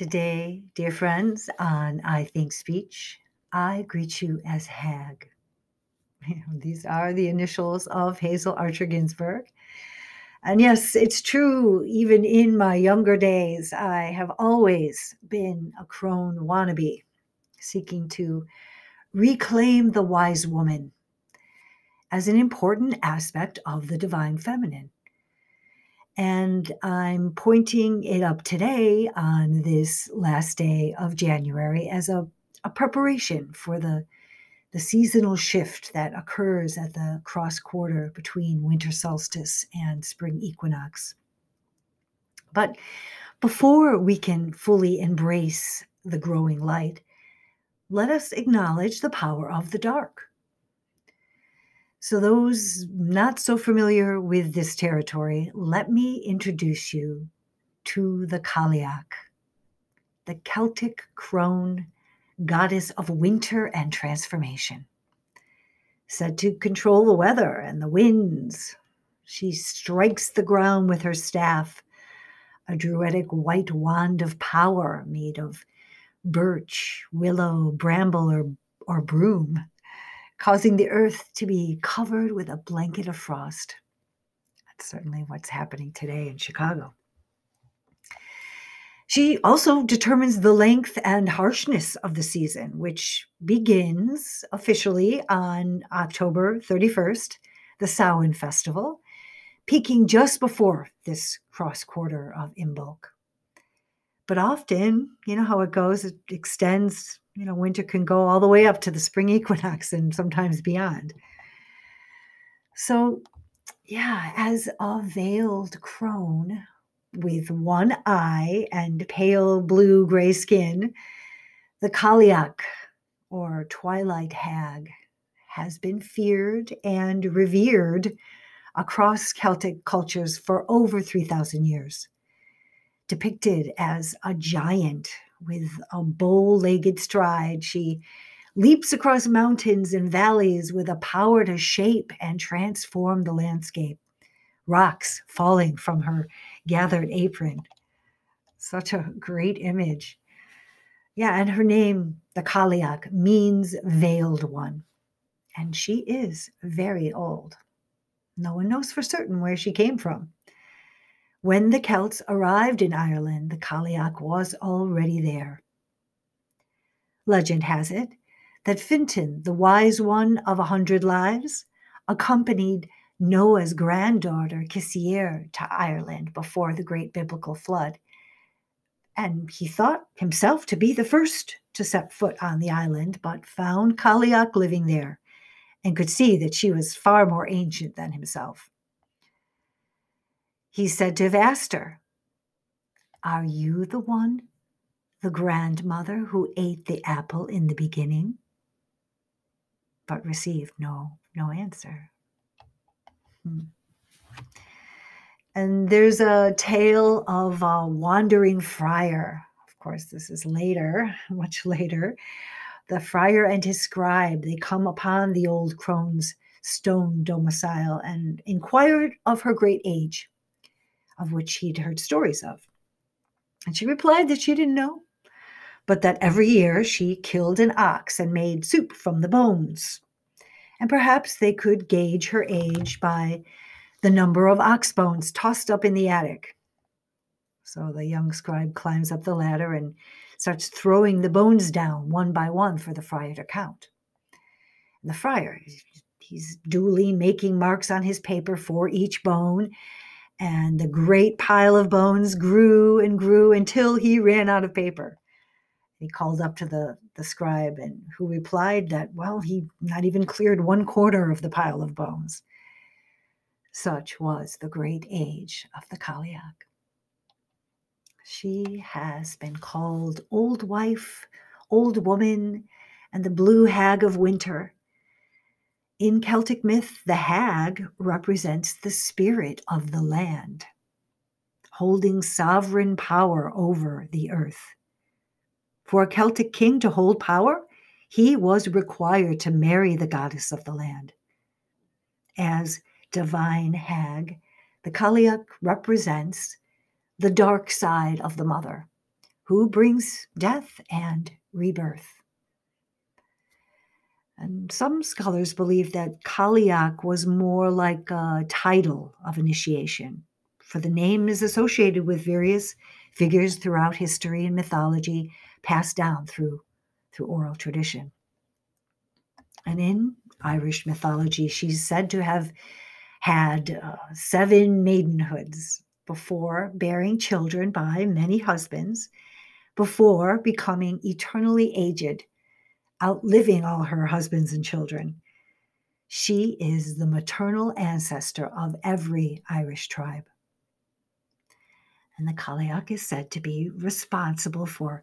Today, dear friends, on I Think Speech, I greet you as Hag. These are the initials of Hazel Archer Ginsburg. And yes, it's true, even in my younger days, I have always been a crone wannabe, seeking to reclaim the wise woman as an important aspect of the divine feminine. And I'm pointing it up today on this last day of January as a, a preparation for the, the seasonal shift that occurs at the cross quarter between winter solstice and spring equinox. But before we can fully embrace the growing light, let us acknowledge the power of the dark. So, those not so familiar with this territory, let me introduce you to the Cailleach, the Celtic crone goddess of winter and transformation. Said to control the weather and the winds, she strikes the ground with her staff, a druidic white wand of power made of birch, willow, bramble, or, or broom causing the earth to be covered with a blanket of frost. That's certainly what's happening today in Chicago. She also determines the length and harshness of the season, which begins officially on October 31st, the Samhain festival, peaking just before this cross quarter of Imbolc. But often, you know how it goes, it extends you know, winter can go all the way up to the spring equinox and sometimes beyond. So, yeah, as a veiled crone with one eye and pale blue gray skin, the Cailleach, or twilight hag, has been feared and revered across Celtic cultures for over 3,000 years. Depicted as a giant with a bow legged stride, she leaps across mountains and valleys with a power to shape and transform the landscape. Rocks falling from her gathered apron. Such a great image. Yeah, and her name, the Cailleach, means veiled one. And she is very old. No one knows for certain where she came from. When the Celts arrived in Ireland, the Cailleach was already there. Legend has it that Fintan, the wise one of a hundred lives, accompanied Noah's granddaughter Cessair to Ireland before the great biblical flood. And he thought himself to be the first to set foot on the island, but found Cailleach living there and could see that she was far more ancient than himself. He said to her, Are you the one, the grandmother who ate the apple in the beginning? But received no, no answer. Hmm. And there's a tale of a wandering friar. Of course, this is later, much later. The friar and his scribe, they come upon the old crone's stone domicile and inquired of her great age of which he'd heard stories of. And she replied that she didn't know, but that every year she killed an ox and made soup from the bones. And perhaps they could gauge her age by the number of ox bones tossed up in the attic. So the young scribe climbs up the ladder and starts throwing the bones down one by one for the friar to count. And the friar, he's duly making marks on his paper for each bone and the great pile of bones grew and grew until he ran out of paper. He called up to the, the scribe, and who replied that, well, he not even cleared one quarter of the pile of bones. Such was the great age of the Cailleach. She has been called Old Wife, Old Woman, and the Blue Hag of Winter in Celtic myth, the hag represents the spirit of the land, holding sovereign power over the earth. For a Celtic king to hold power, he was required to marry the goddess of the land. As divine hag, the Cailleach represents the dark side of the mother, who brings death and rebirth. And some scholars believe that Cailleach was more like a title of initiation, for the name is associated with various figures throughout history and mythology passed down through, through oral tradition. And in Irish mythology, she's said to have had uh, seven maidenhoods before bearing children by many husbands, before becoming eternally aged outliving all her husbands and children. She is the maternal ancestor of every Irish tribe. And the Cailleach is said to be responsible for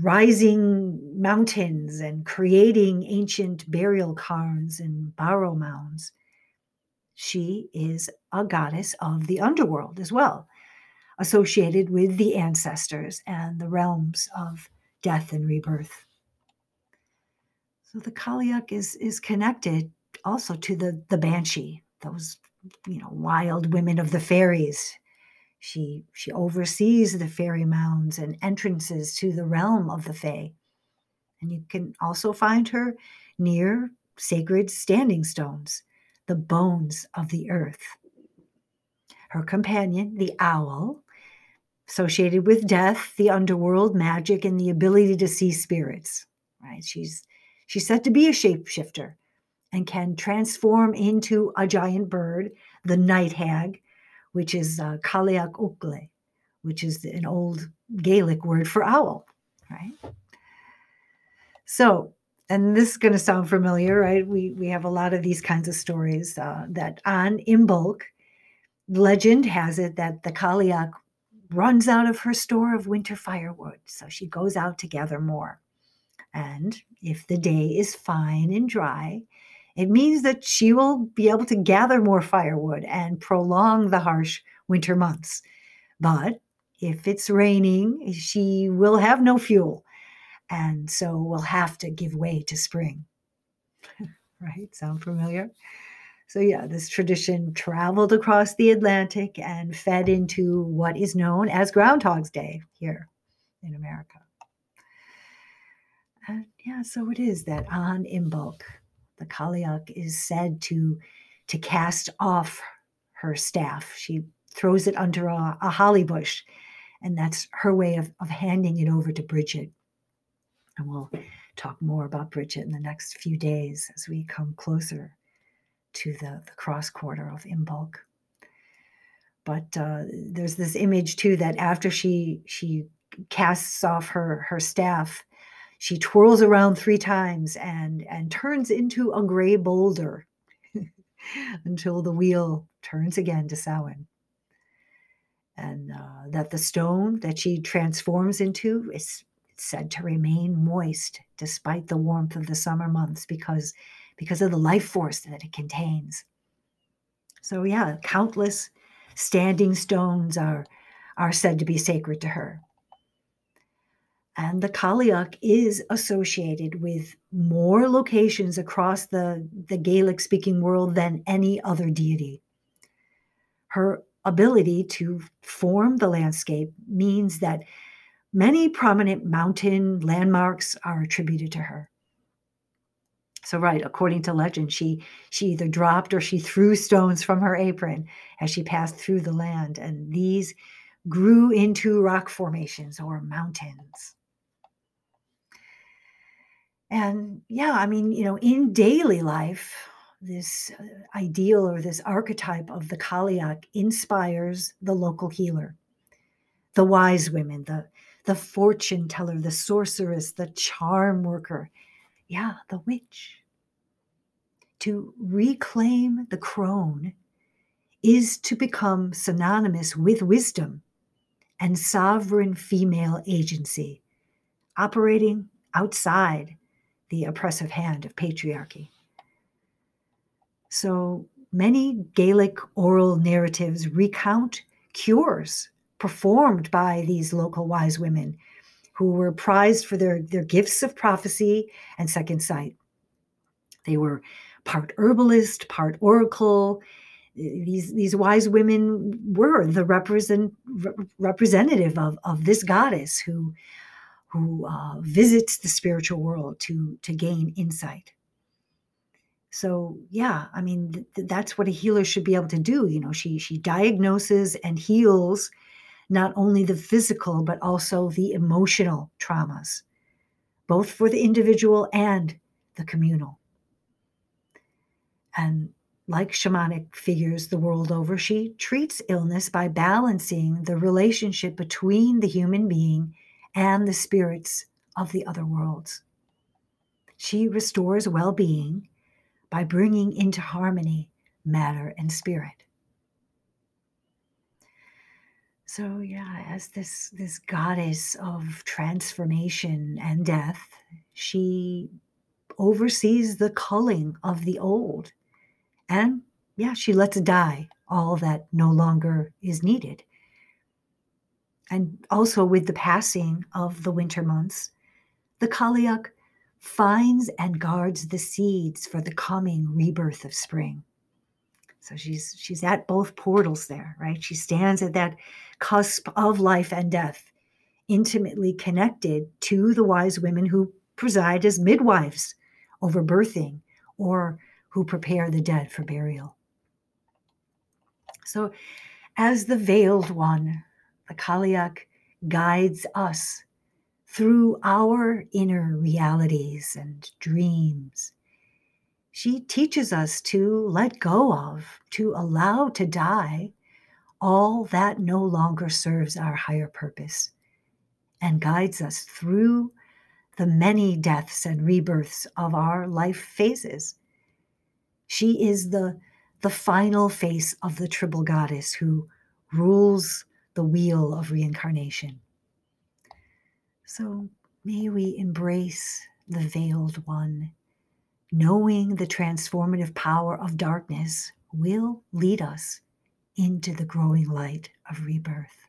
rising mountains and creating ancient burial cairns and barrow mounds. She is a goddess of the underworld as well, associated with the ancestors and the realms of death and rebirth. So the Cailleach is is connected also to the the banshee, those you know wild women of the fairies. She she oversees the fairy mounds and entrances to the realm of the fae. And you can also find her near sacred standing stones, the bones of the earth. Her companion, the owl, associated with death, the underworld, magic, and the ability to see spirits. Right? She's She's said to be a shapeshifter and can transform into a giant bird, the night hag, which is uh, Cailleach which is an old Gaelic word for owl, right? So, and this is going to sound familiar, right? We we have a lot of these kinds of stories uh, that on Imbolc, legend has it that the Cailleach runs out of her store of winter firewood, so she goes out to gather more. And if the day is fine and dry, it means that she will be able to gather more firewood and prolong the harsh winter months. But if it's raining, she will have no fuel and so will have to give way to spring. right? Sound familiar? So, yeah, this tradition traveled across the Atlantic and fed into what is known as Groundhog's Day here in America. And yeah, so it is that on Imbolc, the Cailleach is said to to cast off her staff. She throws it under a, a holly bush, and that's her way of, of handing it over to Bridget. And we'll talk more about Bridget in the next few days as we come closer to the, the cross quarter of Imbolc. But uh, there's this image too that after she she casts off her her staff, she twirls around three times and and turns into a gray boulder until the wheel turns again to Samhain. And uh, that the stone that she transforms into is said to remain moist despite the warmth of the summer months because because of the life force that it contains. So yeah, countless standing stones are are said to be sacred to her. And the Cailleach is associated with more locations across the, the Gaelic speaking world than any other deity. Her ability to form the landscape means that many prominent mountain landmarks are attributed to her. So, right, according to legend, she she either dropped or she threw stones from her apron as she passed through the land, and these grew into rock formations or mountains. And yeah, I mean, you know, in daily life, this uh, ideal or this archetype of the Cailleach inspires the local healer, the wise women, the the fortune teller, the sorceress, the charm worker, yeah, the witch. To reclaim the crone is to become synonymous with wisdom and sovereign female agency, operating outside the oppressive hand of patriarchy. So many Gaelic oral narratives recount cures performed by these local wise women who were prized for their, their gifts of prophecy and second sight. They were part herbalist, part oracle. these these wise women were the represent representative of of this goddess who who uh, visits the spiritual world to to gain insight. So yeah, I mean th- that's what a healer should be able to do. You know, she she diagnoses and heals not only the physical but also the emotional traumas, both for the individual and the communal. And like shamanic figures the world over, she treats illness by balancing the relationship between the human being and the spirits of the other worlds. She restores well being by bringing into harmony matter and spirit. So yeah, as this this goddess of transformation and death, she oversees the culling of the old and yeah, she lets die all that no longer is needed. And also with the passing of the winter months, the Cailleach finds and guards the seeds for the coming rebirth of spring. So she's she's at both portals there, right? She stands at that cusp of life and death, intimately connected to the wise women who preside as midwives over birthing or who prepare the dead for burial. So, as the veiled one, the Cailleach guides us through our inner realities and dreams. She teaches us to let go of, to allow to die all that no longer serves our higher purpose, and guides us through the many deaths and rebirths of our life phases she is the, the final face of the triple goddess who rules the wheel of reincarnation. So may we embrace the veiled one, knowing the transformative power of darkness will lead us into the growing light of rebirth.